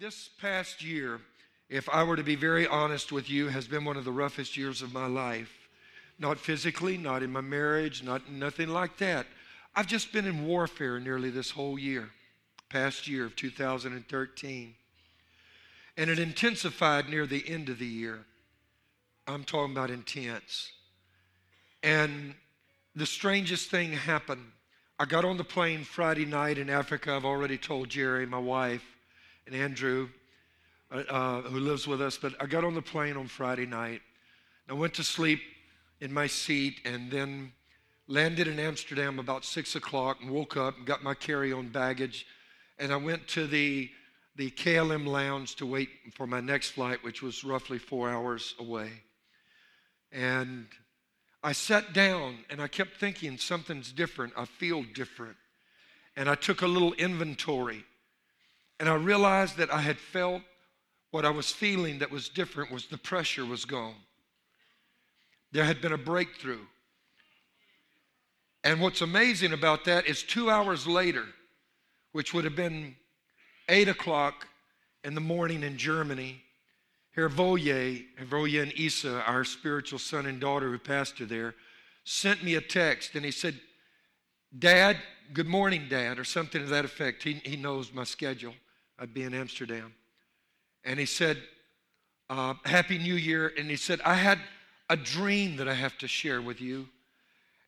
This past year, if I were to be very honest with you, has been one of the roughest years of my life. Not physically, not in my marriage, not nothing like that. I've just been in warfare nearly this whole year, past year of 2013. And it intensified near the end of the year. I'm talking about intense. And the strangest thing happened. I got on the plane Friday night in Africa. I've already told Jerry, my wife, and Andrew, uh, uh, who lives with us, but I got on the plane on Friday night. I went to sleep in my seat and then landed in Amsterdam about six o'clock and woke up and got my carry-on baggage. And I went to the, the KLM lounge to wait for my next flight, which was roughly four hours away. And I sat down and I kept thinking something's different. I feel different. And I took a little inventory and I realized that I had felt what I was feeling that was different was the pressure was gone. There had been a breakthrough. And what's amazing about that is two hours later, which would have been eight o'clock in the morning in Germany, Herr Voye, Voye and Isa, our spiritual son and daughter who pastor there, sent me a text and he said, Dad, good morning, Dad, or something to that effect. He, he knows my schedule. I'd be in Amsterdam. And he said, uh, Happy New Year. And he said, I had a dream that I have to share with you.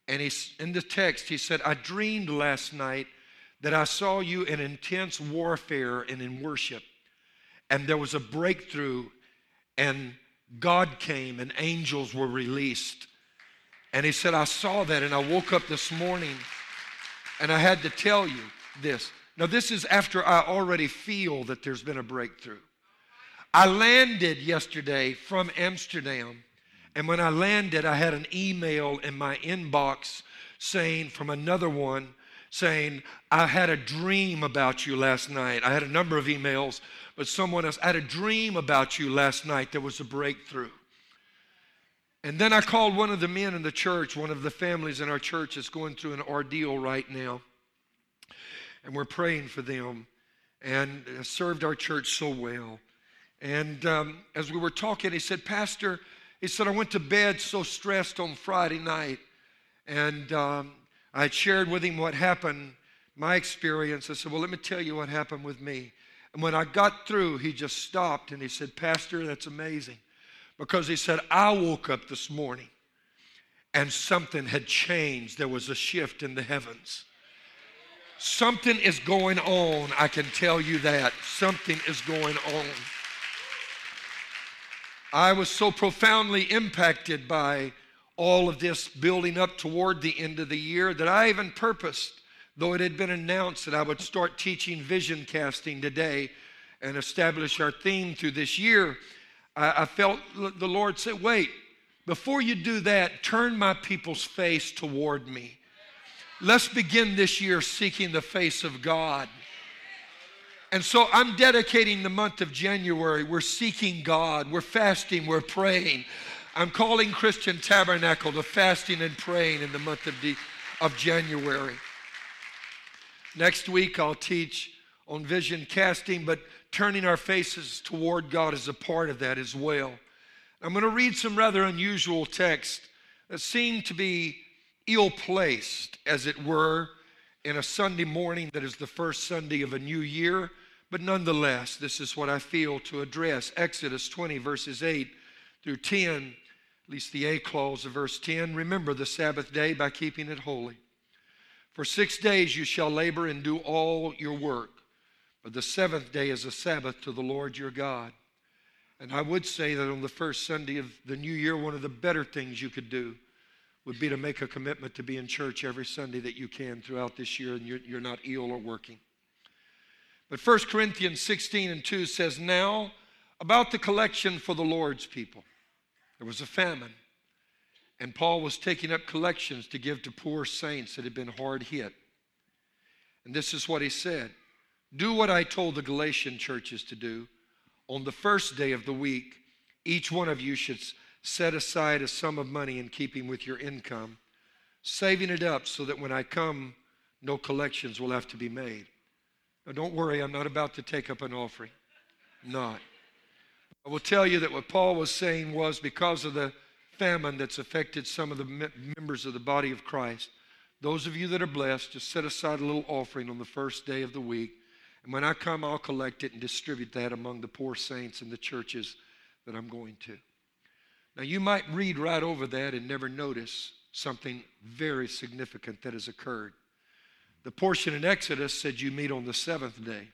And he's, in the text, he said, I dreamed last night that I saw you in intense warfare and in worship. And there was a breakthrough, and God came, and angels were released. And he said, I saw that, and I woke up this morning, and I had to tell you this. Now, this is after I already feel that there's been a breakthrough. I landed yesterday from Amsterdam and when I landed, I had an email in my inbox saying from another one saying, I had a dream about you last night. I had a number of emails, but someone else, I had a dream about you last night. There was a breakthrough. And then I called one of the men in the church, one of the families in our church that's going through an ordeal right now. And we're praying for them and served our church so well. And um, as we were talking, he said, Pastor, he said, I went to bed so stressed on Friday night. And um, I shared with him what happened, my experience. I said, Well, let me tell you what happened with me. And when I got through, he just stopped and he said, Pastor, that's amazing. Because he said, I woke up this morning and something had changed. There was a shift in the heavens. Something is going on. I can tell you that. Something is going on. I was so profoundly impacted by all of this building up toward the end of the year that I even purposed, though it had been announced that I would start teaching vision casting today and establish our theme through this year, I, I felt the Lord said, Wait, before you do that, turn my people's face toward me. Let's begin this year seeking the face of God. And so I'm dedicating the month of January. We're seeking God, we're fasting, we're praying. I'm calling Christian Tabernacle to fasting and praying in the month of, de- of January. Next week, I'll teach on vision casting, but turning our faces toward God is a part of that as well. I'm going to read some rather unusual texts that seem to be ill placed, as it were, in a Sunday morning that is the first Sunday of a new year but nonetheless, this is what I feel to address Exodus 20, verses 8 through 10, at least the A clause of verse 10. Remember the Sabbath day by keeping it holy. For six days you shall labor and do all your work, but the seventh day is a Sabbath to the Lord your God. And I would say that on the first Sunday of the new year, one of the better things you could do would be to make a commitment to be in church every Sunday that you can throughout this year and you're, you're not ill or working. But 1 Corinthians 16 and 2 says, Now about the collection for the Lord's people. There was a famine, and Paul was taking up collections to give to poor saints that had been hard hit. And this is what he said Do what I told the Galatian churches to do. On the first day of the week, each one of you should set aside a sum of money in keeping with your income, saving it up so that when I come, no collections will have to be made. Now, don't worry, I'm not about to take up an offering. not. I will tell you that what Paul was saying was because of the famine that's affected some of the members of the body of Christ, those of you that are blessed, just set aside a little offering on the first day of the week. And when I come, I'll collect it and distribute that among the poor saints and the churches that I'm going to. Now, you might read right over that and never notice something very significant that has occurred. The portion in Exodus said you meet on the seventh day.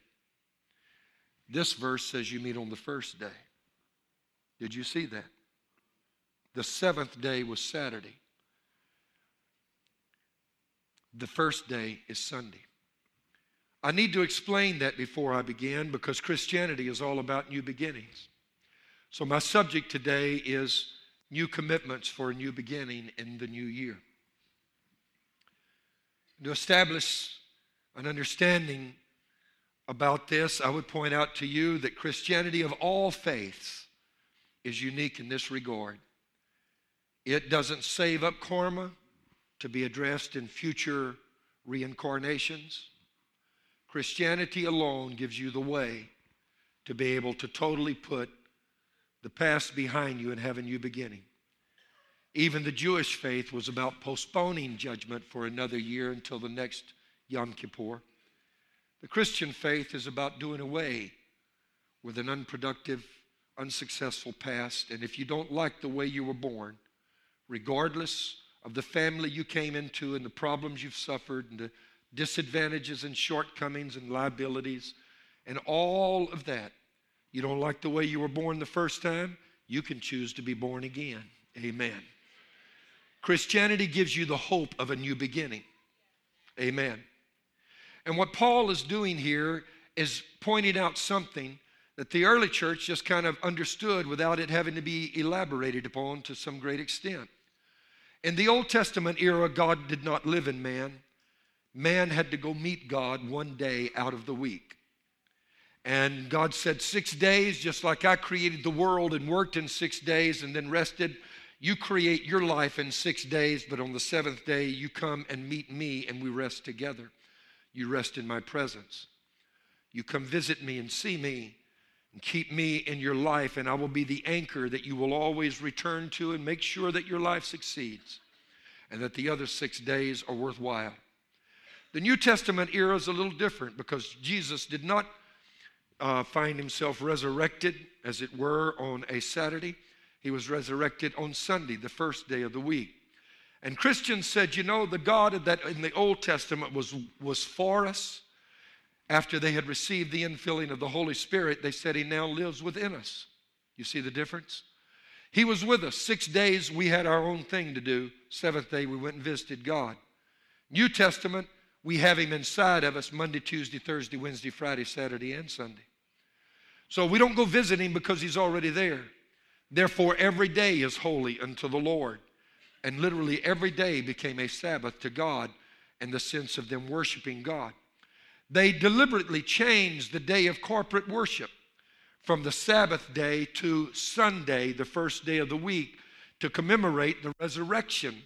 This verse says you meet on the first day. Did you see that? The seventh day was Saturday. The first day is Sunday. I need to explain that before I begin because Christianity is all about new beginnings. So, my subject today is new commitments for a new beginning in the new year. To establish an understanding about this, I would point out to you that Christianity of all faiths is unique in this regard. It doesn't save up karma to be addressed in future reincarnations. Christianity alone gives you the way to be able to totally put the past behind you and have a new beginning. Even the Jewish faith was about postponing judgment for another year until the next Yom Kippur. The Christian faith is about doing away with an unproductive, unsuccessful past. And if you don't like the way you were born, regardless of the family you came into and the problems you've suffered and the disadvantages and shortcomings and liabilities and all of that, you don't like the way you were born the first time, you can choose to be born again. Amen. Christianity gives you the hope of a new beginning. Amen. And what Paul is doing here is pointing out something that the early church just kind of understood without it having to be elaborated upon to some great extent. In the Old Testament era, God did not live in man. Man had to go meet God one day out of the week. And God said, Six days, just like I created the world and worked in six days and then rested, you create your life in six days, but on the seventh day, you come and meet me and we rest together. You rest in my presence. You come visit me and see me and keep me in your life, and I will be the anchor that you will always return to and make sure that your life succeeds and that the other six days are worthwhile. The New Testament era is a little different because Jesus did not uh, find himself resurrected, as it were, on a Saturday. He was resurrected on Sunday, the first day of the week. And Christians said, you know, the God that in the Old Testament was, was for us. After they had received the infilling of the Holy Spirit, they said, He now lives within us. You see the difference? He was with us. Six days we had our own thing to do. Seventh day we went and visited God. New Testament, we have Him inside of us Monday, Tuesday, Thursday, Wednesday, Friday, Saturday, and Sunday. So we don't go visit Him because He's already there. Therefore, every day is holy unto the Lord. And literally every day became a Sabbath to God in the sense of them worshiping God. They deliberately changed the day of corporate worship from the Sabbath day to Sunday, the first day of the week, to commemorate the resurrection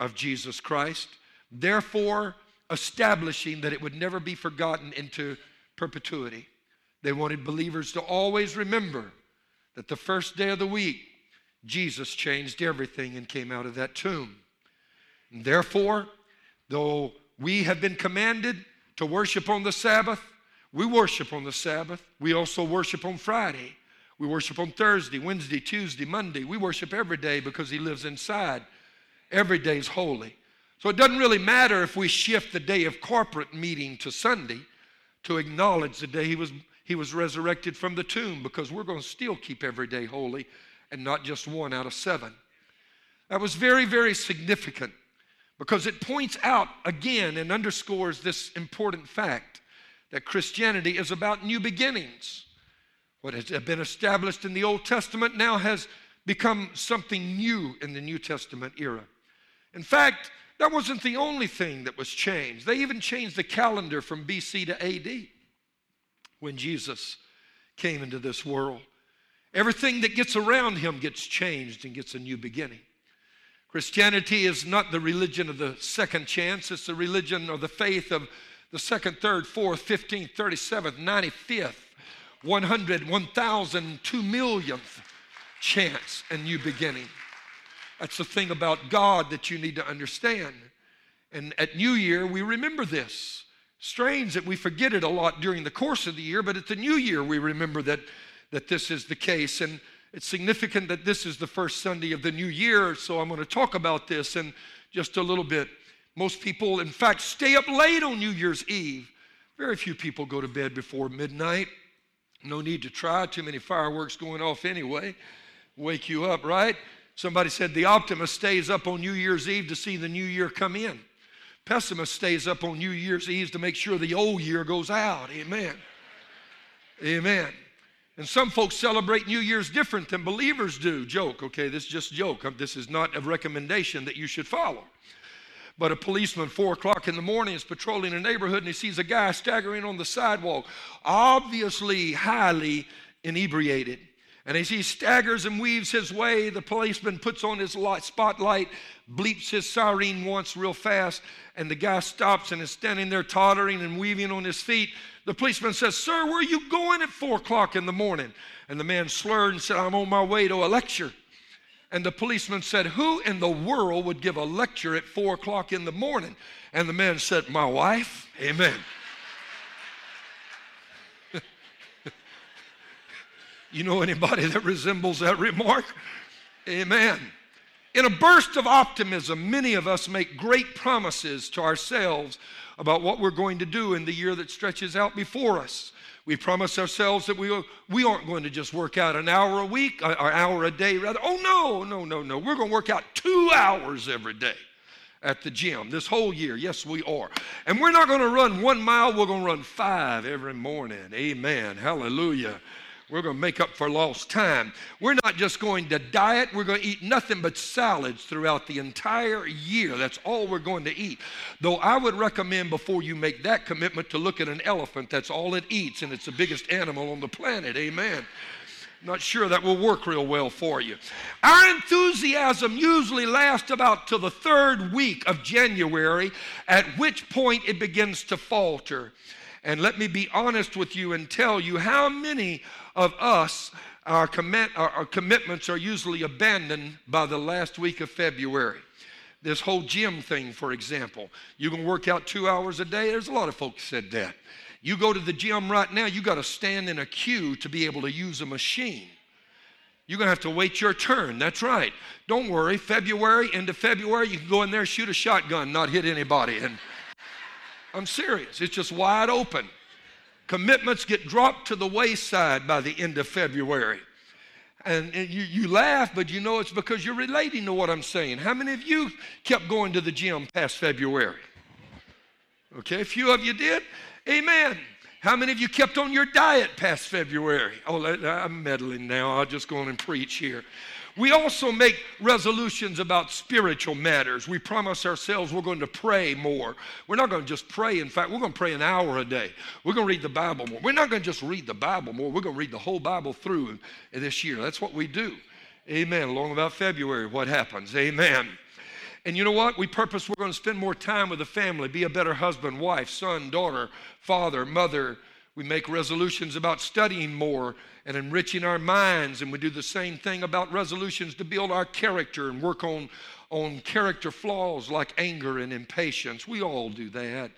of Jesus Christ, therefore establishing that it would never be forgotten into perpetuity. They wanted believers to always remember that the first day of the week, Jesus changed everything and came out of that tomb. And therefore, though we have been commanded to worship on the Sabbath, we worship on the Sabbath. We also worship on Friday. We worship on Thursday, Wednesday, Tuesday, Monday. We worship every day because He lives inside. Every day is holy. So it doesn't really matter if we shift the day of corporate meeting to Sunday to acknowledge the day He was he was resurrected from the tomb because we're going to still keep every day holy and not just one out of seven. That was very, very significant because it points out again and underscores this important fact that Christianity is about new beginnings. What has been established in the Old Testament now has become something new in the New Testament era. In fact, that wasn't the only thing that was changed. They even changed the calendar from BC to AD when Jesus came into this world. Everything that gets around him gets changed and gets a new beginning. Christianity is not the religion of the second chance, it's the religion or the faith of the second, third, fourth, 15th, 37th, 95th, 100, 1,000, 2 millionth chance and new beginning. That's the thing about God that you need to understand. And at New Year, we remember this. Strange that we forget it a lot during the course of the year, but at the New Year, we remember that, that this is the case. And it's significant that this is the first Sunday of the new year, so I'm going to talk about this in just a little bit. Most people, in fact, stay up late on New Year's Eve. Very few people go to bed before midnight. No need to try, too many fireworks going off anyway. Wake you up, right? Somebody said the optimist stays up on New Year's Eve to see the new year come in. Pessimist stays up on New Year's Eve to make sure the old year goes out. Amen. Amen. And some folks celebrate New Year's different than believers do. Joke, okay? This is just joke. This is not a recommendation that you should follow. But a policeman, four o'clock in the morning, is patrolling a neighborhood and he sees a guy staggering on the sidewalk, obviously highly inebriated. And as he staggers and weaves his way, the policeman puts on his light, spotlight, bleeps his siren once real fast, and the guy stops and is standing there tottering and weaving on his feet. The policeman says, Sir, where are you going at four o'clock in the morning? And the man slurred and said, I'm on my way to a lecture. And the policeman said, Who in the world would give a lecture at four o'clock in the morning? And the man said, My wife. Amen. You know anybody that resembles that remark? Amen. In a burst of optimism, many of us make great promises to ourselves about what we're going to do in the year that stretches out before us. We promise ourselves that we, we aren't going to just work out an hour a week, or an hour a day, rather. Oh, no, no, no, no. We're going to work out two hours every day at the gym this whole year. Yes, we are. And we're not going to run one mile, we're going to run five every morning. Amen. Hallelujah. We're going to make up for lost time. We're not just going to diet, we're going to eat nothing but salads throughout the entire year. That's all we're going to eat. Though I would recommend before you make that commitment to look at an elephant. That's all it eats, and it's the biggest animal on the planet. Amen. Not sure that will work real well for you. Our enthusiasm usually lasts about till the third week of January, at which point it begins to falter. And let me be honest with you and tell you how many of us, our, commit, our, our commitments are usually abandoned by the last week of February. This whole gym thing, for example, you can work out two hours a day. There's a lot of folks said that. You go to the gym right now, you got to stand in a queue to be able to use a machine. You're going to have to wait your turn. That's right. Don't worry. February, into February, you can go in there, shoot a shotgun, not hit anybody. And I'm serious. It's just wide open. Commitments get dropped to the wayside by the end of February. And, and you, you laugh, but you know it's because you're relating to what I'm saying. How many of you kept going to the gym past February? Okay, a few of you did. Amen. How many of you kept on your diet past February? Oh, I'm meddling now. I'll just go on and preach here. We also make resolutions about spiritual matters. We promise ourselves we're going to pray more. We're not going to just pray. In fact, we're going to pray an hour a day. We're going to read the Bible more. We're not going to just read the Bible more. We're going to read the whole Bible through this year. That's what we do. Amen. Along about February, what happens? Amen. And you know what? We purpose we're going to spend more time with the family, be a better husband, wife, son, daughter, father, mother. We make resolutions about studying more and enriching our minds. And we do the same thing about resolutions to build our character and work on, on character flaws like anger and impatience. We all do that.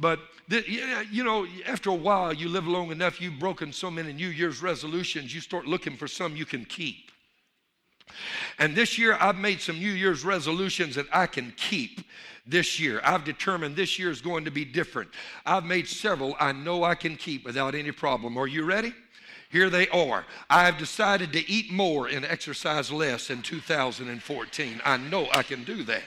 But, the, you know, after a while, you live long enough, you've broken so many New Year's resolutions, you start looking for some you can keep. And this year, I've made some New Year's resolutions that I can keep this year. I've determined this year is going to be different. I've made several I know I can keep without any problem. Are you ready? Here they are. I have decided to eat more and exercise less in 2014. I know I can do that.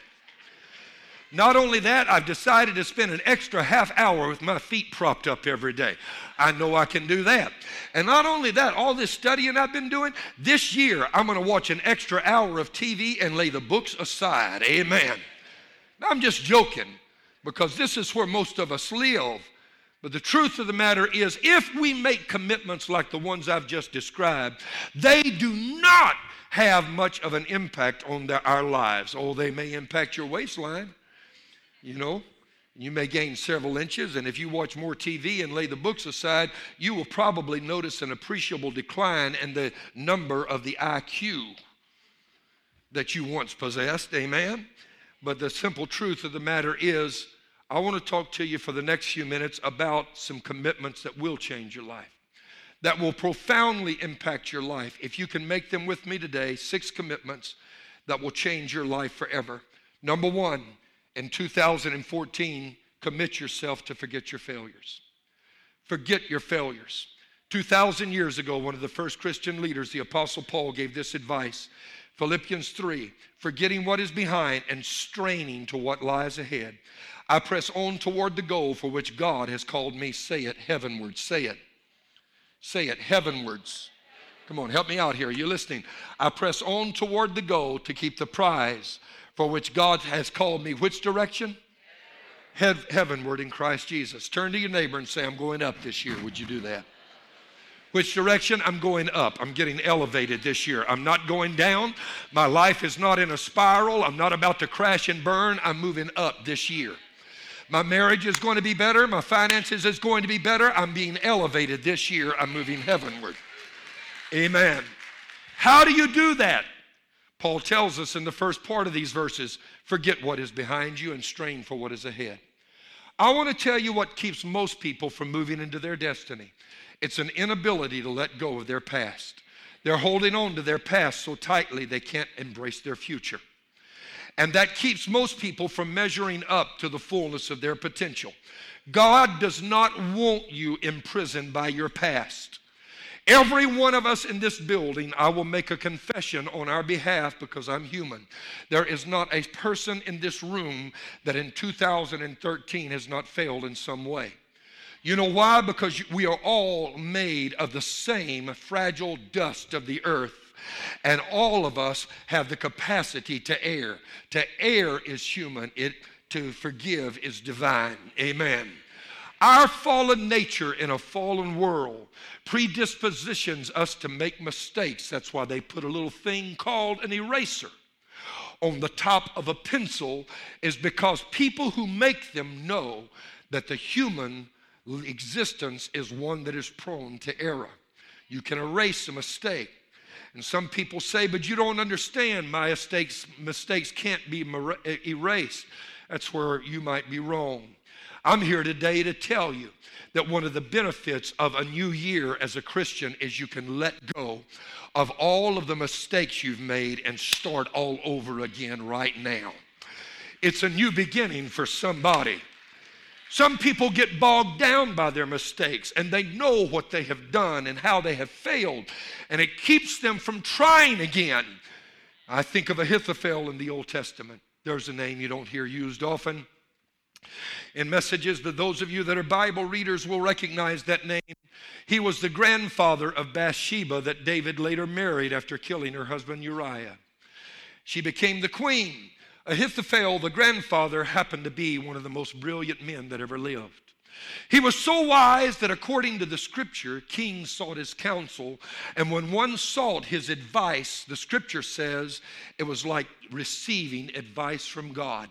Not only that, I've decided to spend an extra half hour with my feet propped up every day. I know I can do that. And not only that, all this studying I've been doing, this year I'm going to watch an extra hour of TV and lay the books aside. Amen. I'm just joking because this is where most of us live. But the truth of the matter is, if we make commitments like the ones I've just described, they do not have much of an impact on our lives. Oh, they may impact your waistline, you know. You may gain several inches, and if you watch more TV and lay the books aside, you will probably notice an appreciable decline in the number of the IQ that you once possessed. Amen? But the simple truth of the matter is, I want to talk to you for the next few minutes about some commitments that will change your life, that will profoundly impact your life. If you can make them with me today, six commitments that will change your life forever. Number one, in 2014, commit yourself to forget your failures. Forget your failures. 2,000 years ago, one of the first Christian leaders, the Apostle Paul, gave this advice Philippians 3 forgetting what is behind and straining to what lies ahead. I press on toward the goal for which God has called me. Say it heavenwards. Say it. Say it heavenwards. Come on, help me out here. Are you listening? I press on toward the goal to keep the prize for which God has called me. Which direction? heavenward in Christ Jesus. Turn to your neighbor and say, I'm going up this year. Would you do that? Which direction? I'm going up. I'm getting elevated this year. I'm not going down. My life is not in a spiral. I'm not about to crash and burn. I'm moving up this year. My marriage is going to be better. My finances is going to be better. I'm being elevated this year. I'm moving heavenward. Amen. How do you do that? Paul tells us in the first part of these verses forget what is behind you and strain for what is ahead. I want to tell you what keeps most people from moving into their destiny it's an inability to let go of their past. They're holding on to their past so tightly they can't embrace their future. And that keeps most people from measuring up to the fullness of their potential. God does not want you imprisoned by your past. Every one of us in this building, I will make a confession on our behalf because I'm human. There is not a person in this room that in 2013 has not failed in some way. You know why? Because we are all made of the same fragile dust of the earth. And all of us have the capacity to err. To err is human, it, to forgive is divine. Amen. Our fallen nature in a fallen world predispositions us to make mistakes. That's why they put a little thing called an eraser on the top of a pencil, is because people who make them know that the human existence is one that is prone to error. You can erase a mistake. And some people say, but you don't understand, my mistakes, mistakes can't be erased. That's where you might be wrong. I'm here today to tell you that one of the benefits of a new year as a Christian is you can let go of all of the mistakes you've made and start all over again right now. It's a new beginning for somebody. Some people get bogged down by their mistakes and they know what they have done and how they have failed, and it keeps them from trying again. I think of Ahithophel in the Old Testament. There's a name you don't hear used often in messages that those of you that are Bible readers will recognize that name. He was the grandfather of Bathsheba that David later married after killing her husband Uriah. She became the queen. Ahithophel, the grandfather, happened to be one of the most brilliant men that ever lived. He was so wise that according to the scripture, kings sought his counsel. And when one sought his advice, the scripture says it was like receiving advice from God.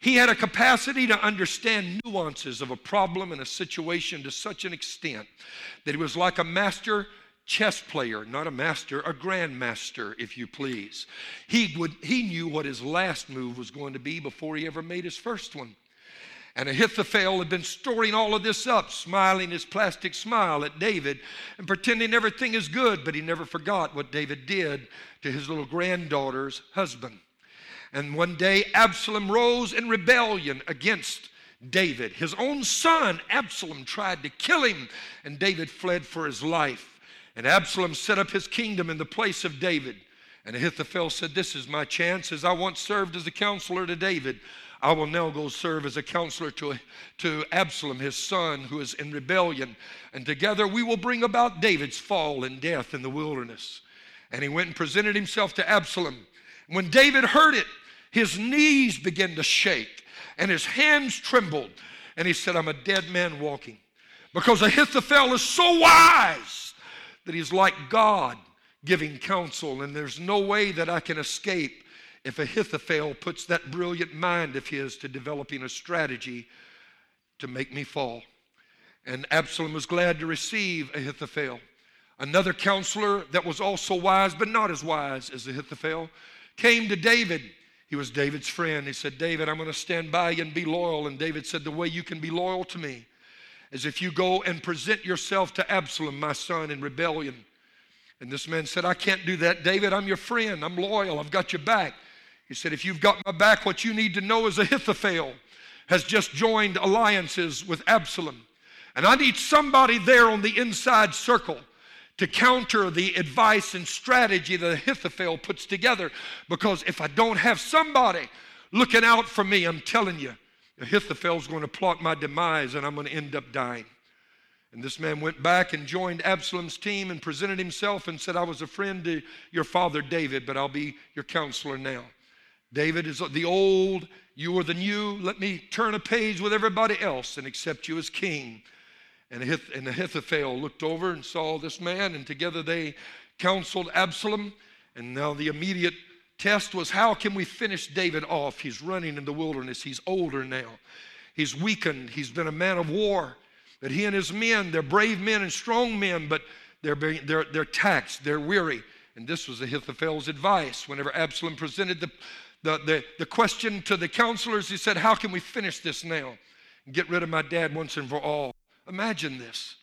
He had a capacity to understand nuances of a problem and a situation to such an extent that he was like a master chess player, not a master, a grandmaster, if you please. He, would, he knew what his last move was going to be before he ever made his first one. And Ahithophel had been storing all of this up, smiling his plastic smile at David and pretending everything is good, but he never forgot what David did to his little granddaughter's husband. And one day, Absalom rose in rebellion against David. His own son, Absalom, tried to kill him, and David fled for his life. And Absalom set up his kingdom in the place of David. And Ahithophel said, This is my chance. As I once served as a counselor to David, I will now go serve as a counselor to, to Absalom, his son, who is in rebellion. And together we will bring about David's fall and death in the wilderness. And he went and presented himself to Absalom. When David heard it, his knees began to shake and his hands trembled. And he said, I'm a dead man walking. Because Ahithophel is so wise that he's like God giving counsel, and there's no way that I can escape if Ahithophel puts that brilliant mind of his to developing a strategy to make me fall. And Absalom was glad to receive Ahithophel. Another counselor that was also wise, but not as wise as Ahithophel, came to David. He was David's friend. He said, David, I'm going to stand by you and be loyal. And David said, The way you can be loyal to me is if you go and present yourself to Absalom, my son, in rebellion. And this man said, I can't do that, David. I'm your friend. I'm loyal. I've got your back. He said, If you've got my back, what you need to know is Ahithophel has just joined alliances with Absalom. And I need somebody there on the inside circle to counter the advice and strategy that Ahithophel puts together. Because if I don't have somebody looking out for me, I'm telling you, Ahithophel's going to plot my demise and I'm going to end up dying. And this man went back and joined Absalom's team and presented himself and said, I was a friend to your father David, but I'll be your counselor now. David is the old, you are the new. Let me turn a page with everybody else and accept you as king. And, Ahithophel looked over and saw this man, and together they counseled Absalom. And now the immediate test was how can we finish David off? He's running in the wilderness, he's older now, he's weakened, he's been a man of war. But he and his men, they're brave men and strong men, but they're, they're, they're taxed, they're weary. And this was Ahithophel's advice. Whenever Absalom presented the, the, the, the question to the counselors, he said, How can we finish this now and get rid of my dad once and for all? Imagine this.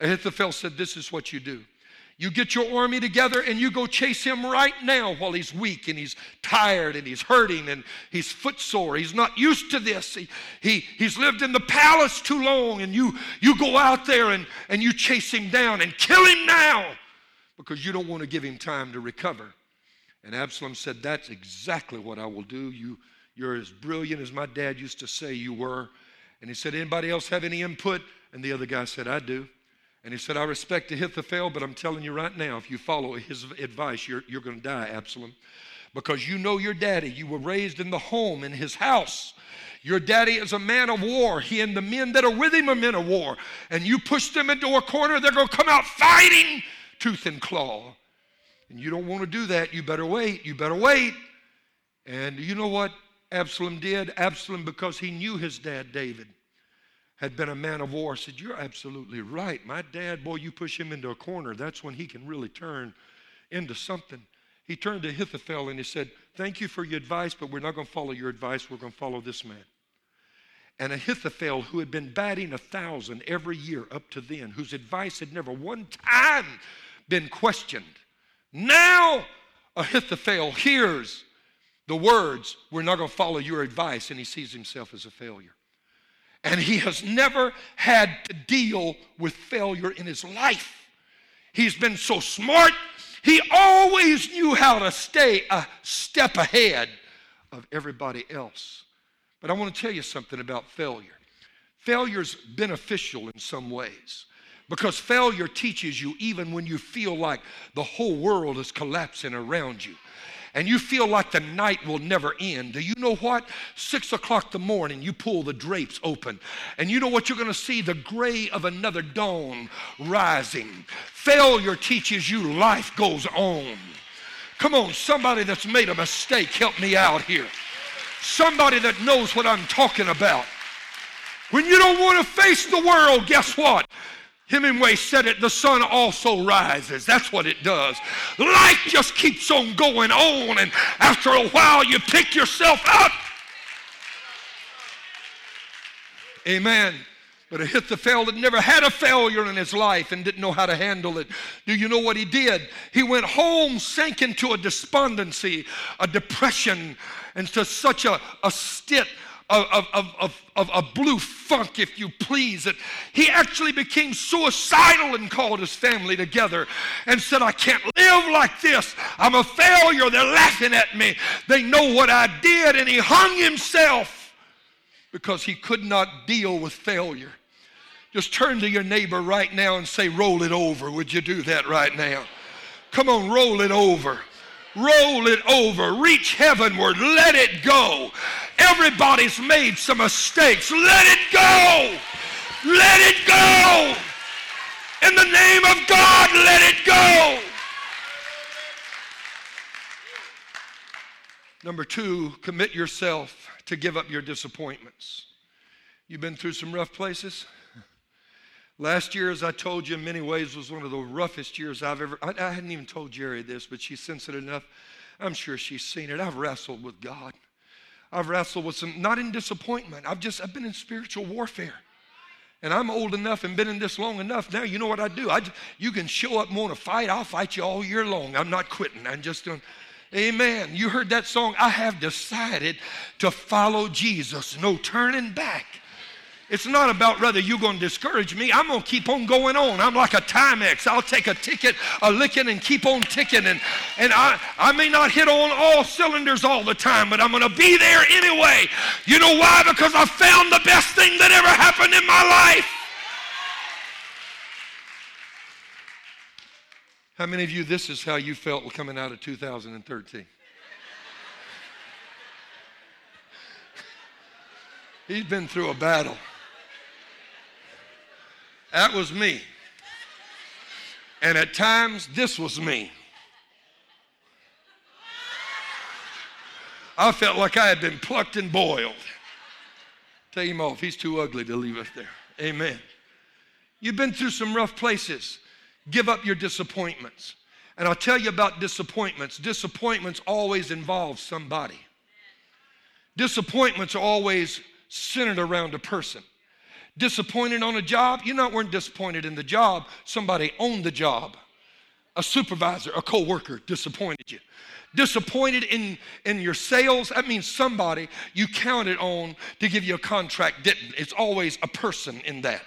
Ahithophel said, This is what you do. You get your army together and you go chase him right now while he's weak and he's tired and he's hurting and he's footsore. He's not used to this. He, he, he's lived in the palace too long and you, you go out there and, and you chase him down and kill him now because you don't want to give him time to recover. And Absalom said, That's exactly what I will do. You, you're as brilliant as my dad used to say you were. And he said, Anybody else have any input? And the other guy said, I do. And he said, I respect Ahithophel, but I'm telling you right now, if you follow his advice, you're, you're going to die, Absalom. Because you know your daddy. You were raised in the home, in his house. Your daddy is a man of war. He and the men that are with him are men of war. And you push them into a corner, they're going to come out fighting tooth and claw. And you don't want to do that. You better wait. You better wait. And you know what Absalom did? Absalom, because he knew his dad, David had been a man of war said, You're absolutely right. My dad, boy, you push him into a corner, that's when he can really turn into something. He turned to Ahithophel and he said, Thank you for your advice, but we're not going to follow your advice. We're going to follow this man. And Ahithophel, who had been batting a thousand every year up to then, whose advice had never one time been questioned, now Ahithophel hears the words, We're not going to follow your advice, and he sees himself as a failure. And he has never had to deal with failure in his life. He's been so smart, he always knew how to stay a step ahead of everybody else. But I want to tell you something about failure. Failure's beneficial in some ways because failure teaches you even when you feel like the whole world is collapsing around you and you feel like the night will never end, do you know what? Six o'clock the morning, you pull the drapes open, and you know what you're going to see? The gray of another dawn rising. Failure teaches you life goes on. Come on, somebody that's made a mistake, help me out here. Somebody that knows what I'm talking about. When you don't want to face the world, guess what? Hemingway said it, the sun also rises. That's what it does. Life just keeps on going on, and after a while, you pick yourself up. Amen. But Ahithophel had never had a failure in his life and didn't know how to handle it. Do you know what he did? He went home, sank into a despondency, a depression, and to such a, a state of, of, of, of, a blue funk, if you please. He actually became suicidal and called his family together and said, I can't live like this. I'm a failure. They're laughing at me. They know what I did. And he hung himself because he could not deal with failure. Just turn to your neighbor right now and say, Roll it over. Would you do that right now? Come on, roll it over. Roll it over. Reach heavenward. Let it go. Everybody's made some mistakes. Let it go. Let it go. In the name of God, let it go. Number two, commit yourself to give up your disappointments. You've been through some rough places? Last year, as I told you, in many ways was one of the roughest years I've ever. I, I hadn't even told Jerry this, but she's sensitive enough. I'm sure she's seen it. I've wrestled with God. I've wrestled with some, not in disappointment. I've just, I've been in spiritual warfare. And I'm old enough and been in this long enough now. You know what I do? I, you can show up and want to fight. I'll fight you all year long. I'm not quitting. I'm just doing. Amen. You heard that song? I have decided to follow Jesus. No turning back. It's not about whether you're going to discourage me. I'm going to keep on going on. I'm like a Timex. I'll take a ticket, a licking, and keep on ticking. And, and I, I may not hit on all cylinders all the time, but I'm going to be there anyway. You know why? Because I found the best thing that ever happened in my life. How many of you, this is how you felt coming out of 2013? He's been through a battle. That was me. And at times, this was me. I felt like I had been plucked and boiled. Take him off. He's too ugly to leave us there. Amen. You've been through some rough places. Give up your disappointments. And I'll tell you about disappointments. Disappointments always involve somebody. Disappointments are always centered around a person disappointed on a job, you not weren't disappointed in the job. Somebody owned the job. A supervisor, a co-worker disappointed you. Disappointed in, in your sales, that means somebody you counted on to give you a contract didn't. It's always a person in that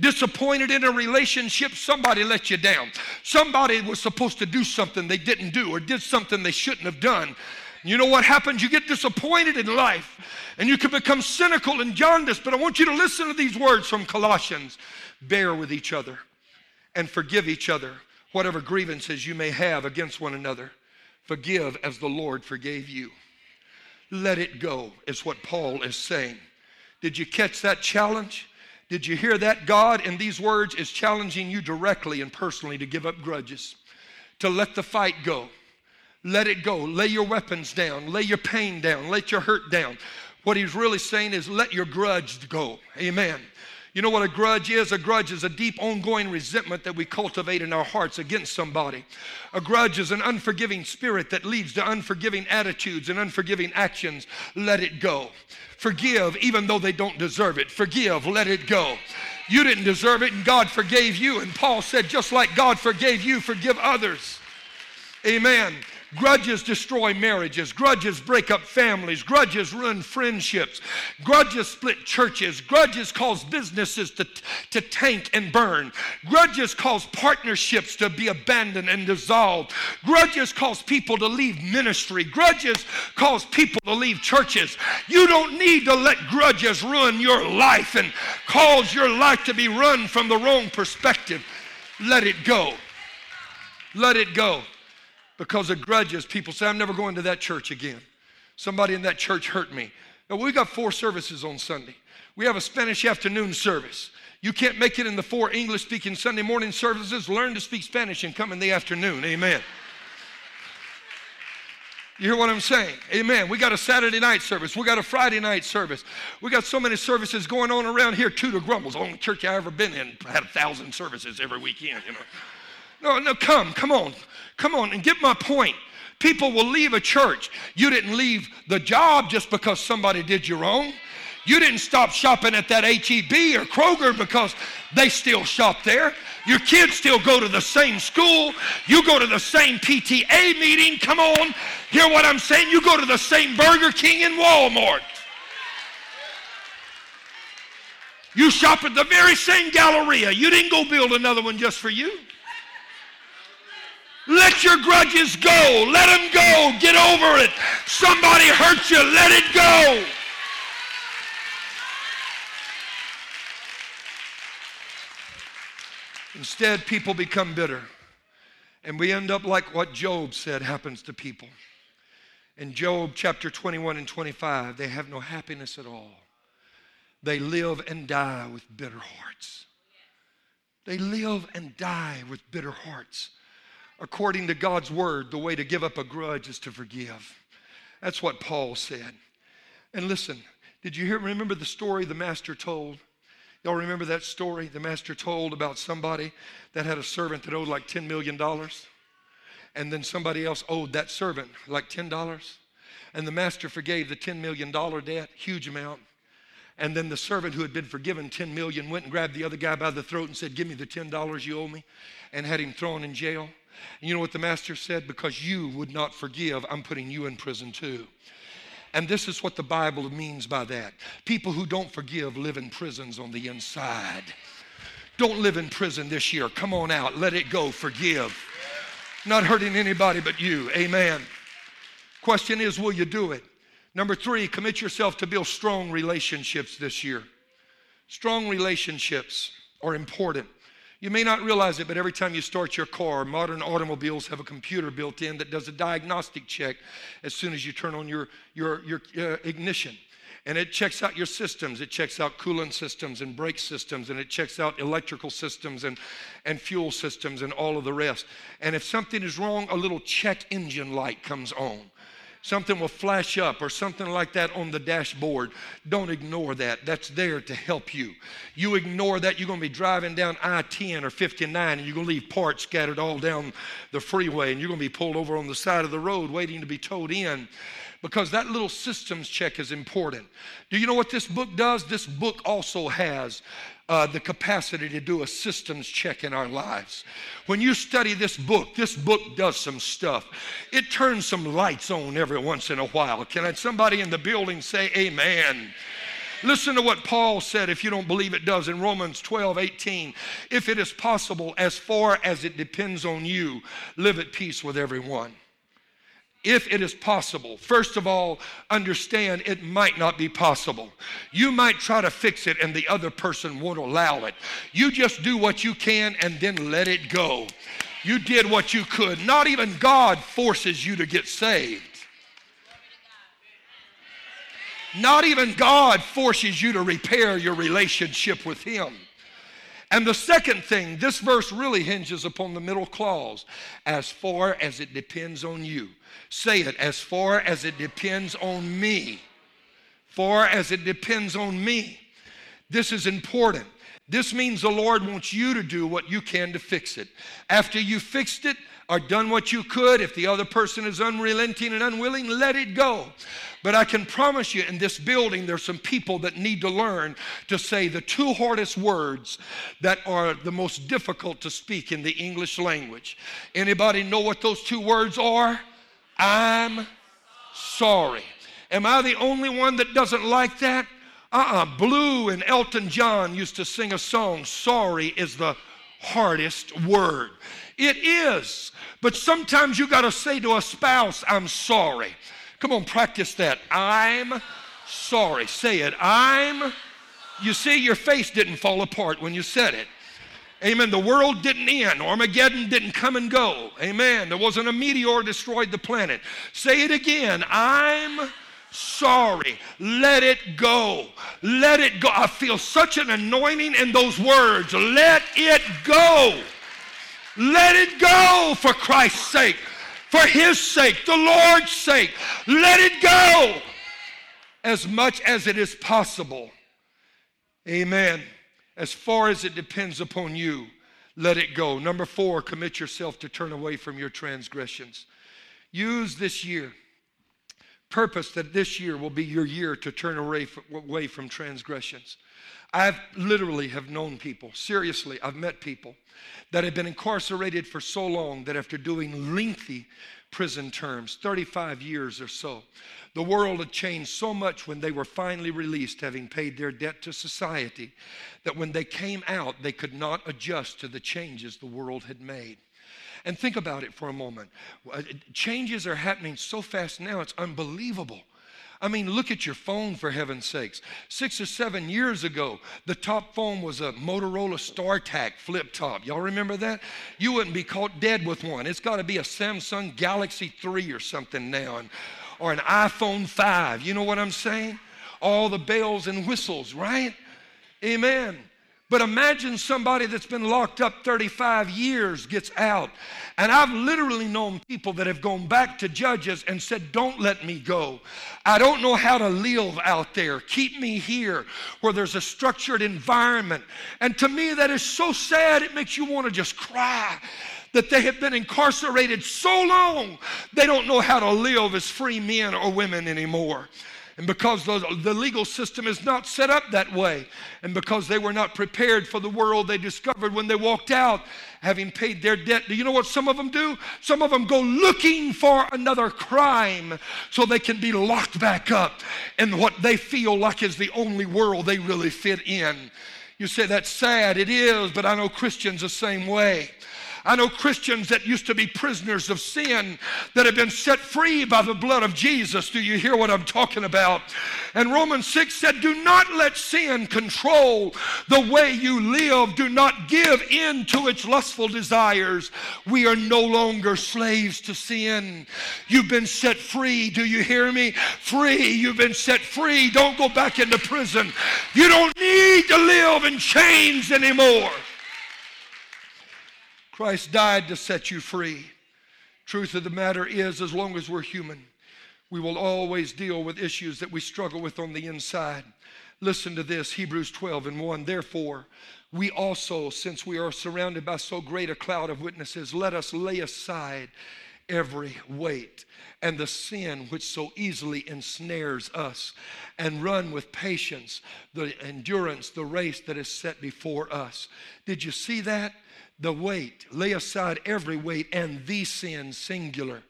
disappointed in a relationship, somebody let you down. Somebody was supposed to do something they didn't do or did something they shouldn't have done. You know what happens? You get disappointed in life and you can become cynical and jaundiced. But I want you to listen to these words from Colossians bear with each other and forgive each other, whatever grievances you may have against one another. Forgive as the Lord forgave you. Let it go, is what Paul is saying. Did you catch that challenge? Did you hear that? God, in these words, is challenging you directly and personally to give up grudges, to let the fight go let it go. Lay your weapons down. Lay your pain down. Let your hurt down. What he's really saying is let your grudge go. Amen. You know what a grudge is? A grudge is a deep, ongoing resentment that we cultivate in our hearts against somebody. A grudge is an unforgiving spirit that leads to unforgiving attitudes and unforgiving actions. Let it go. Forgive even though they don't deserve it. Forgive, let it go. You didn't deserve it, and God forgave you. And Paul said, just like God forgave you, forgive others. Amen. Grudges destroy marriages. Grudges break up families. Grudges ruin friendships. Grudges split churches. Grudges cause businesses to, to tank and burn. Grudges cause partnerships to be abandoned and dissolved. Grudges cause people to leave ministry. Grudges cause people to leave churches. You don't need to let grudges ruin your life and cause your life to be run from the wrong perspective. Let it go. Let it go because of grudges, people say, I'm never going to that church again. Somebody in that church hurt me. Now, we got four services on Sunday. We have a Spanish afternoon service. You can't make it in the four English speaking Sunday morning services. Learn to speak Spanish and come in the afternoon. Amen. You hear what I'm saying? Amen. We got a Saturday night service. We got a Friday night service. We got so many services going on around here. To Grumbles, the only church I ever been in. Had a thousand services every weekend. You know. No, no, come, come on. Come on and get my point. People will leave a church. You didn't leave the job just because somebody did you wrong. You didn't stop shopping at that HEB or Kroger because they still shop there. Your kids still go to the same school. You go to the same PTA meeting. Come on. Hear what I'm saying? You go to the same Burger King and Walmart. You shop at the very same Galleria. You didn't go build another one just for you. Let your grudges go. Let them go. Get over it. Somebody hurt you. Let it go. Instead, people become bitter. And we end up like what Job said happens to people. In Job chapter 21 and 25, they have no happiness at all. They live and die with bitter hearts. They live and die with bitter hearts according to God's word, the way to give up a grudge is to forgive. That's what Paul said. And listen, Did you hear, remember the story the master told? Y'all remember that story the master told about somebody that had a servant that owed like $10 million? And then somebody else owed that servant like $10. And the master forgave the $10 million debt, huge amount. And then the servant who had been forgiven 10 million went and grabbed the other guy by the throat and said, Give me the $10 you owe me, and had him thrown in jail. And you know what the master said? Because you would not forgive, I'm putting you in prison too. And this is what the Bible means by that. People who don't forgive live in prisons on the inside. Don't live in prison this year. Come on out. Let it go. Forgive. Not hurting anybody but you. Amen. Question is, will you do it? Number three, commit yourself to build strong relationships this year. Strong relationships are important. You may not realize it, but every time you start your car, modern automobiles have a computer built in that does a diagnostic check as soon as you turn on your, your, your uh, ignition. And it checks out your systems. It checks out coolant systems and brake systems, and it checks out electrical systems and, and fuel systems and all of the rest. And if something is wrong, a little check engine light comes on something will flash up or something like that on the dashboard. Don't ignore that. That's there to help you. You ignore that, you're going to be driving down I 10 or 59 and you're going to leave parts scattered all down the freeway and you're going to be pulled over on the side of the road waiting to be towed in because that little systems check is important. Do you know what this book does? This book also has uh, the capacity to do a systems check in our lives. When you study this book, this book does some stuff. It turns some lights on every once in a while. Can somebody in the building say amen? Listen to what Paul said, if you don't believe it does, in Romans 12 18. If it is possible, as far as it depends on you, live at peace with everyone if it is possible. First of all, understand it might not be possible. You might try to fix it and the other person won't allow it. You just do what you can and then let it go. You did what you could. Not even God forces you to get saved. Not even God forces you to repair your relationship with Him. And the second thing, this verse really hinges upon the middle clause as far as it depends on you. Say it, as far as it depends on me. Far as it depends on me. This is important. This means the Lord wants you to do what you can to fix it. After you fixed it or done what you could, if the other person is unrelenting and unwilling, let it go. But I can promise you in this building, there's some people that need to learn to say the two hardest words that are the most difficult to speak in the English language. Anybody know what those two words are? I'm sorry. Am I the only one that doesn't like that? Uh-uh. Blue and Elton John used to sing a song, Sorry is the hardest word. It is. But sometimes you got to say to a spouse, I'm sorry. Come on, practice that. I'm sorry. Say it. I'm. You see, your face didn't fall apart when you said it. Amen. The world didn't end. Armageddon didn't come and go. Amen. There wasn't a meteor destroyed the planet. Say it again. I'm sorry. Let it go. Let it go. I feel such an anointing in those words. Let it go. Let it go for Christ's sake for His sake, the Lord's sake. Let it go as much as it is possible. Amen. As far as it depends upon you, let it go. Number four, commit yourself to turn away from your transgressions. Use this year. Purpose that this year will be your year to turn away from, transgressions. I've literally have known people, seriously, I've met people that have been incarcerated for so long that after doing lengthy prison terms, 35 years or so, the world had changed so much when they were finally released, having paid their debt to society, that when they came out, they could not adjust to the changes the world had made. And think about it for a moment. Uh, changes are happening so fast now, it's unbelievable. I mean, look at your phone for heaven's sakes. Six or seven years ago, the top phone was a Motorola StarTAC flip top. Y'all remember that? You wouldn't be caught dead with one. It's got to be a Samsung Galaxy 3 or something now, and, or an iPhone 5. You know what I'm saying? All the bells and whistles, right? Amen. But imagine somebody that's been locked up 35 years gets out. And I've literally known people that have gone back to judges and said, Don't let me go. I don't know how to live out there. Keep me here where there's a structured environment. And to me, that is so sad, it makes you want to just cry that they have been incarcerated so long, they don't know how to live as free men or women anymore. And because the, legal system is not set up that way, and because they were not prepared for the world they discovered when they walked out, having paid their debt, do you know what some of them do? Some of them go looking for another crime so they can be locked back up in what they feel like is the only world they really fit in. You say that's sad. It is, but I know Christians the same way. I know Christians that used to be prisoners of sin that have been set free by the blood of Jesus. Do you hear what I'm talking about? And Romans 6 said, Do not let sin control the way you live. Do not give in to its lustful desires. We are no longer slaves to sin. You've been set free. Do you hear me? Free. You've been set free. Don't go back into prison. You don't need to live in chains anymore. Christ died to set you free. Truth of the matter is, as long as we're human, we will always deal with issues that we struggle with on the inside. Listen to this Hebrews 12 and 1. Therefore, we also, since we are surrounded by so great a cloud of witnesses, let us lay aside every weight and the sin which so easily ensnares us, and run with patience the endurance, the race that is set before us. Did you see that? The weight, lay aside every weight and the sin, singular,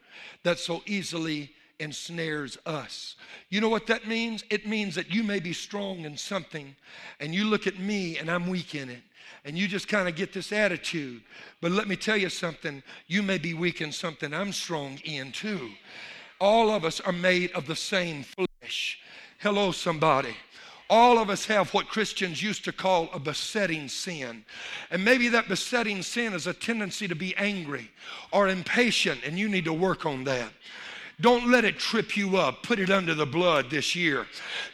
that so easily ensnares us. You know what that means? It means that you may be strong in something and you look at me and I'm weak in it. And you just kind of get this attitude. But let me tell you something you may be weak in something I'm strong in too. All of us are made of the same flesh. Hello, somebody. All of us have what Christians used to call a besetting sin. And maybe that besetting sin is a tendency to be angry or impatient, and you need to work on that. Don't let it trip you up. Put it under the blood this year.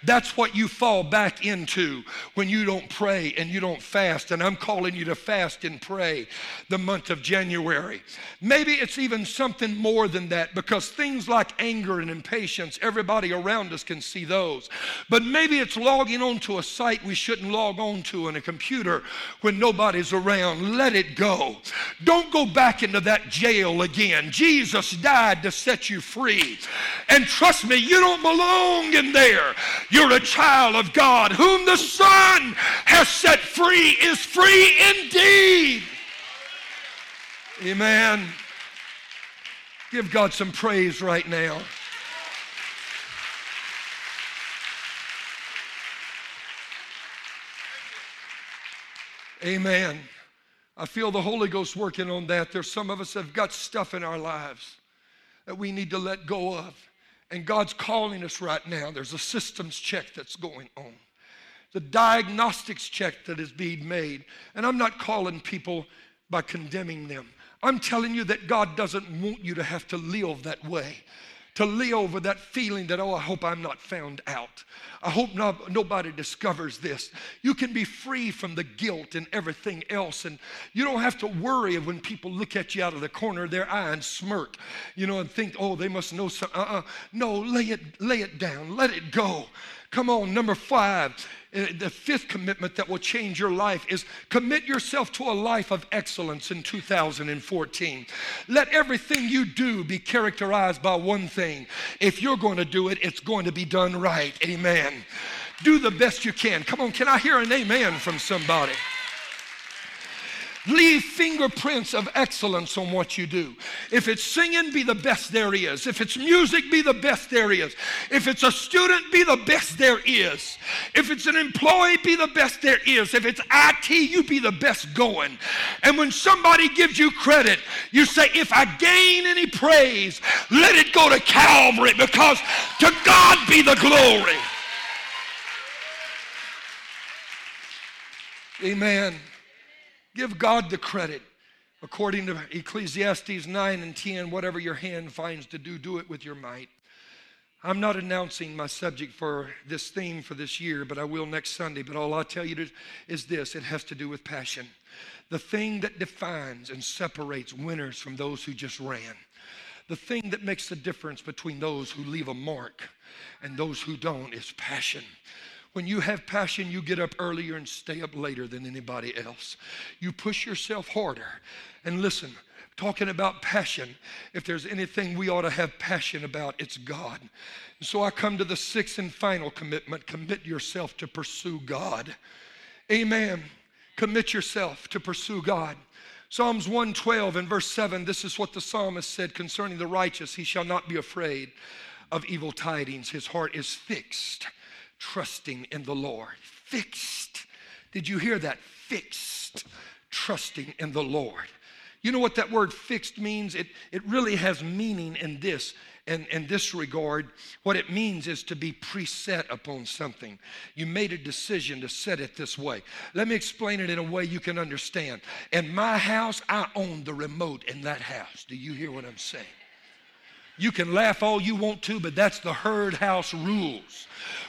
That's what you fall back into when you don't pray and you don't fast. And I'm calling you to fast and pray the month of January. Maybe it's even something more than that because things like anger and impatience, everybody around us can see those. But maybe it's logging onto a site we shouldn't log on to in a computer when nobody's around. Let it go. Don't go back into that jail again. Jesus died to set you free And trust me, you don't belong in there. You're a child of God. Whom the Son has set free is free indeed. Amen. Give God some praise right now. Amen. I feel the Holy Ghost working on that. There's some of us have got stuff in our lives that we need to let go of. And God's calling us right now. There's a systems check that's going on, the diagnostics check that is being made. And I'm not calling people by condemning them. I'm telling you that God doesn't want you to have to live that way to live over that feeling that, oh, I hope I'm not found out. I hope not, nobody discovers this. You can be free from the guilt and everything else. And you don't have to worry when people look at you out of the corner of their eye and smirk, you know, and think, oh, they must know something. Uh-uh. No, lay it, lay it down. Let it go. Come on, number five, Uh, the fifth commitment that will change your life is commit yourself to a life of excellence in 2014. Let everything you do be characterized by one thing. If you're going to do it, it's going to be done right. Amen. Do the best you can. Come on, can I hear an amen from somebody? Leave fingerprints of excellence on what you do. If it's singing, be the best there is. If it's music, be the best there is. If it's a student, be the best there is. If it's an employee, be the best there is. If it's IT, you be the best going. And when somebody gives you credit, you say, if I gain any praise, let it go to Calvary because to God be the glory. Amen. Give God the credit. According to Ecclesiastes 9 and 10, whatever your hand finds to do, do it with your might. I'm not announcing my subject for this theme for this year, but I will next Sunday. But all I'll tell you is this it has to do with passion. The thing that defines and separates winners from those who just ran. The thing that makes the difference between those who leave a mark and those who don't is passion. When you have passion, you get up earlier and stay up later than anybody else. You push yourself harder. And listen, talking about passion, if there's anything we ought to have passion about, it's God. And so I come to the sixth and final commitment commit yourself to pursue God. Amen. Commit yourself to pursue God. Psalms 112 and verse 7, this is what the psalmist said concerning the righteous He shall not be afraid of evil tidings. His heart is fixed, trusting in the Lord. Fixed. Did you hear that? Fixed, trusting in the Lord. You know what that word fixed means? It, it really has meaning in this. In, in this regard, what it means is to be preset upon something. You made a decision to set it this way. Let me explain it in a way you can understand. In my house, I own the remote in that house. Do you hear what I'm saying? You can laugh all you want to, but that's the herd house rules.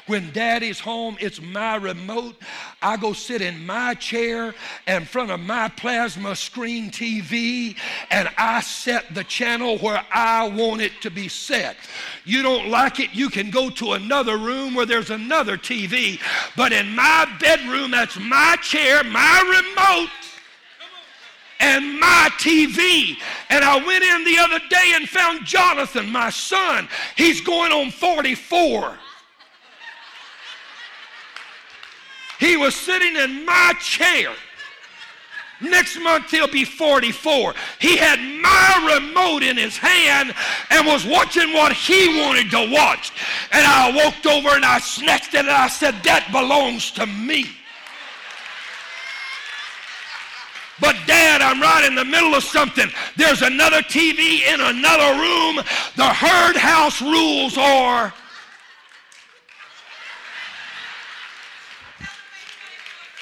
When daddy's home, it's my remote. I go sit in my chair in front of my plasma screen TV and I set the channel where I want it to be set. You don't like it, you can go to another room where there's another TV. But in my bedroom, that's my chair, my remote and my TV. And I went in the other day and found Jonathan, my son. He's going on 44. He was sitting in my chair. Next month he'll be 44. He had my remote in his hand and was watching what he wanted to watch. And I walked over and I snatched it and I said, That belongs to me. But, Dad, I'm right in the middle of something. There's another TV in another room. The herd house rules are.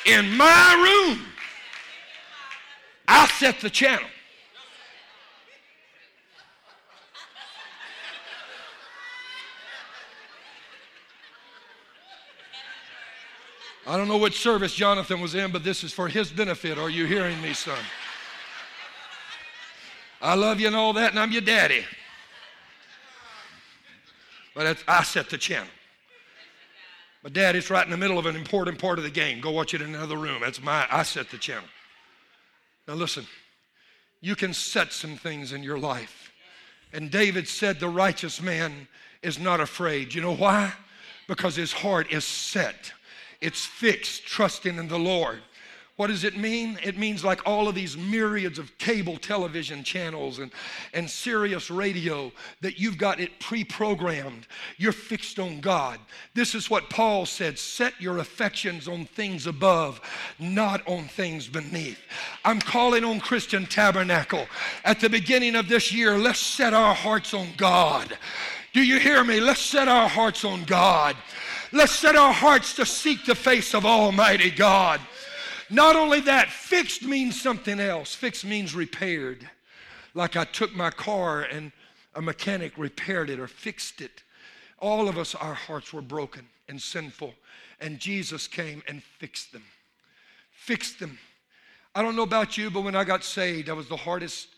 In my room, I set the channel. I don't know which service Jonathan was in, but this is for his benefit. Are you hearing me, son? I love you and all that, and I'm your daddy. But I set the channel. But dad, it's right in the middle of an important part of the game. Go watch it in another room. That's my, I set the channel. Now listen, you can set some things in your life. And David said, The righteous man is not afraid. You know why? Because his heart is set it's fixed, trusting in the Lord. What does it mean? It means like all of these myriads of cable television channels and, and Sirius radio that you've got it pre programmed. You're fixed on God. This is what Paul said set your affections on things above, not on things beneath. I'm calling on Christian Tabernacle. At the beginning of this year, let's set our hearts on God. Do you hear me? Let's set our hearts on God. Let's set our hearts to seek the face of Almighty God. Not only that, fixed means something else. Fixed means repaired. Like I took my car and a mechanic repaired it or fixed it. All of us, our hearts were broken and sinful, and Jesus came and fixed them. Fixed them. I don't know about you, but when I got saved, I was the hardest,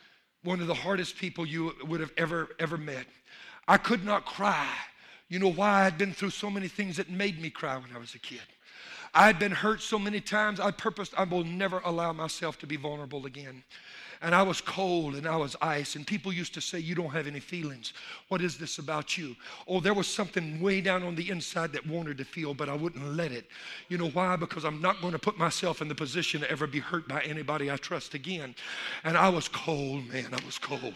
one of the hardest people you would have ever, ever met. I could not cry you know why? I'd been through so many things that made me cry when I was a kid. I'd been hurt so many times, I purposed I will never allow myself to be vulnerable again and I was cold and I was ice. And people used to say, You don't have any feelings. What is this about you? Oh, there was something way down on the inside that wanted to feel, but I wouldn't let it. You know why? Because I'm not going to put myself in the position to ever be hurt by anybody I trust again. And I was cold, man. I was cold.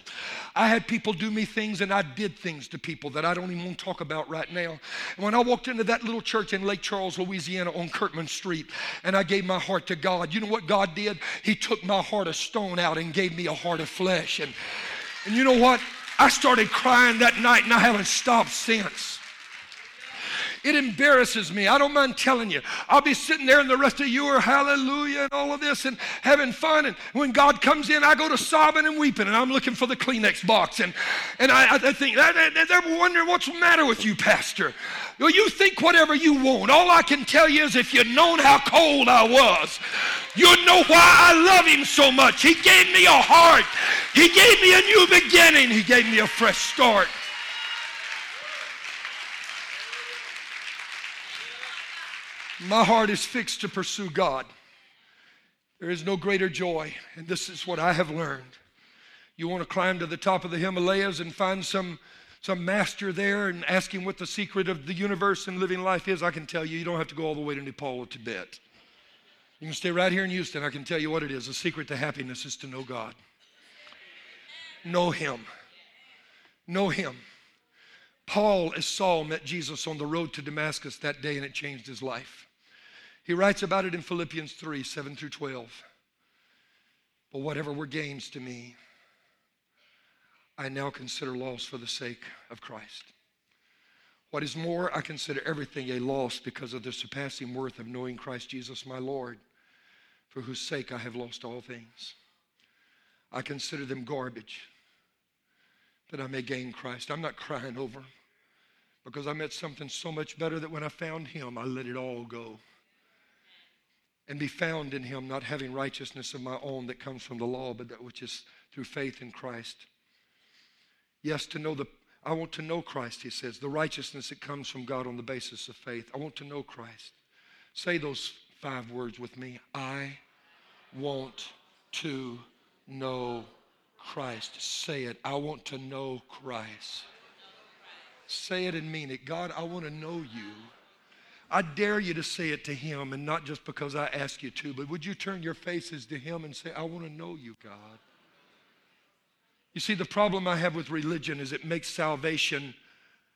I had people do me things and I did things to people that I don't even want to talk about right now. And when I walked into that little church in Lake Charles, Louisiana on Kirkman Street, and I gave my heart to God, you know what God did? He took my heart of stone out and and gave me a heart of flesh. And, and you know what? I started crying that night and I haven't stopped since. It embarrasses me. I don't mind telling you. I'll be sitting there and the rest of you are hallelujah and all of this and having fun. And when God comes in, I go to sobbing and weeping and I'm looking for the Kleenex box. And, and I, I think, they're wondering what's the matter with you, Pastor. Well, you think whatever you want. All I can tell you is if you'd known how cold I was, you'd know why I love him so much. He gave me a heart. He gave me a new beginning. He gave me a fresh start. My heart is fixed to pursue God. There is no greater joy, and this is what I have learned. You want to climb to the top of the Himalayas and find some some master there and ask him what the secret of the universe and living life is, I can tell you, you don't have to go all the way to Nepal or Tibet. You can stay right here in Houston. I can tell you what it is. The secret to happiness is to know God. Know Him. Know Him. Paul, as Saul, met Jesus on the road to Damascus that day and it changed his life. He writes about it in Philippians 3 7 through 12. But whatever were gains to me, I now consider loss for the sake of Christ. What is more, I consider everything a loss because of the surpassing worth of knowing Christ Jesus my Lord, for whose sake I have lost all things. I consider them garbage that I may gain Christ. I'm not crying over because I met something so much better that when I found Him, I let it all go. And be found in Him, not having righteousness of my own that comes from the law, but that which is through faith in Christ Yes, to know the I want to know Christ, he says, the righteousness that comes from God on the basis of faith. I want to know Christ. Say those five words with me. I want to know Christ. Say it. I want to know Christ. Say it and mean it. God, I want to know you. I dare you to say it to him and not just because I ask you to, but would you turn your faces to him and say, I want to know you, God? You see, the problem I have with religion is it makes salvation,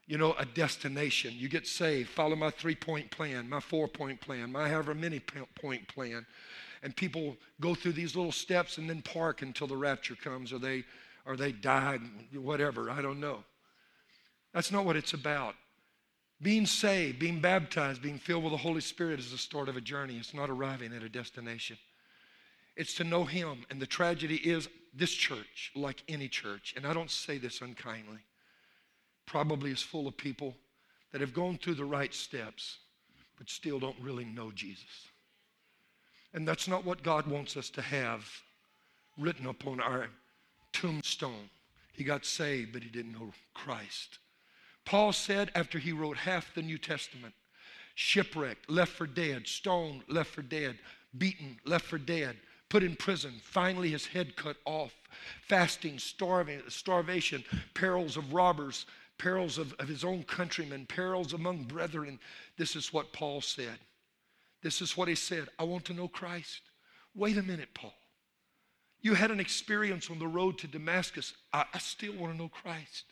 you know, a destination. You get saved, follow my three point plan, my four point plan, my however many point plan. And people go through these little steps and then park until the rapture comes or they, or they die, whatever, I don't know. That's not what it's about. Being saved, being baptized, being filled with the Holy Spirit is the start of a journey. It's not arriving at a destination. It's to know Him. And the tragedy is this church, like any church, and I don't say this unkindly, probably is full of people that have gone through the right steps, but still don't really know Jesus. And that's not what God wants us to have written upon our tombstone. He got saved, but he didn't know Christ. Paul said after he wrote half the New Testament, shipwrecked, left for dead, stoned, left for dead, beaten, left for dead, put in prison, finally his head cut off, fasting, starving, starvation, perils of robbers, perils of, of his own countrymen, perils among brethren. This is what Paul said. This is what he said. I want to know Christ. Wait a minute, Paul. You had an experience on the road to Damascus. I, I still want to know Christ.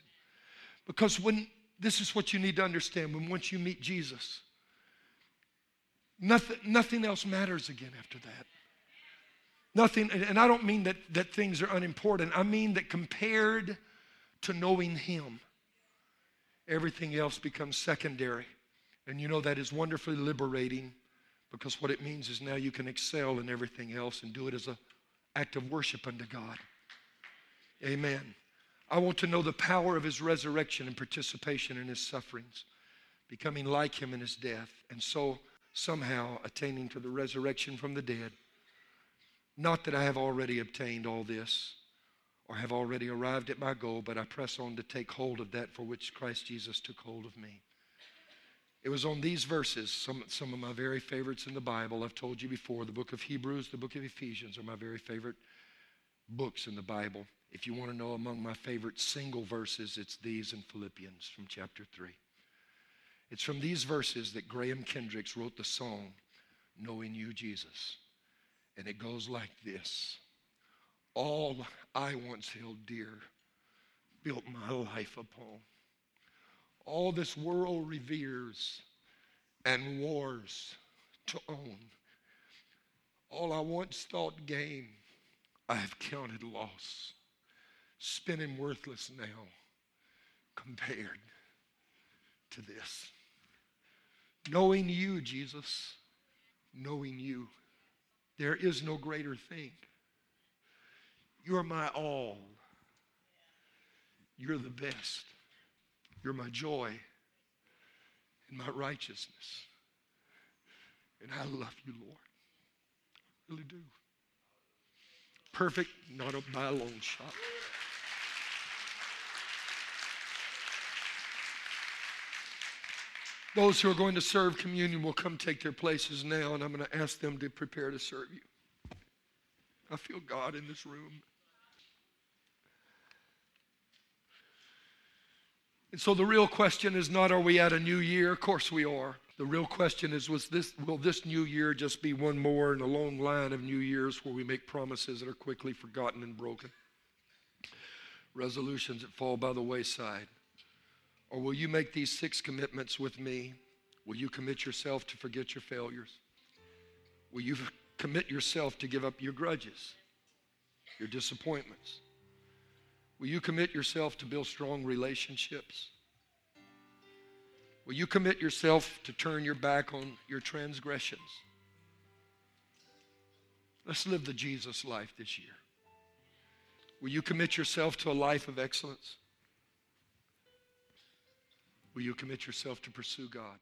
Because when this is what you need to understand when once you meet Jesus, nothing, nothing else matters again after that. Nothing, and I don't mean that, that things are unimportant. I mean that compared to knowing Him, everything else becomes secondary. And you know that is wonderfully liberating because what it means is now you can excel in everything else and do it as an act of worship unto God. Amen. I want to know the power of His resurrection and participation in His sufferings, becoming like Him in His death, and so somehow attaining to the resurrection from the dead not that I have already obtained all this or have already arrived at my goal, but I press on to take hold of that for which Christ Jesus took hold of me. It was on these verses, some, some of my very favorites in the Bible. I've told you before, the book of Hebrews, the book of Ephesians are my very favorite books in the Bible. If you want to know among my favorite single verses, it's these in Philippians from chapter 3. It's from these verses that Graham Kendricks wrote the song, Knowing You, Jesus. And it goes like this All I once held dear, built my life upon. All this world reveres and wars to own. All I once thought gain, I have counted loss, spinning worthless now compared to this. Knowing you, Jesus, knowing you, there is no greater thing. You're my all. You're the best. You're my joy and my righteousness. And I love you, Lord. I really do. Perfect, not by a long shot. Those who are going to serve communion will come take their places now, and I'm going to ask them to prepare to serve you. I feel God in this room. And so the real question is not are we at a new year? Of course we are. The real question is was this will this new year just be one more in a long line of new years where we make promises that are quickly forgotten and broken? Resolutions that fall by the wayside. Or will you make these six commitments with me? Will you commit yourself to forget your failures? Will you commit yourself to give up your grudges, your disappointments? Will you commit yourself to build strong relationships? Will you commit yourself to turn your back on your transgressions? Let's live the Jesus life this year. Will you commit yourself to a life of excellence? Will you commit yourself to pursue God?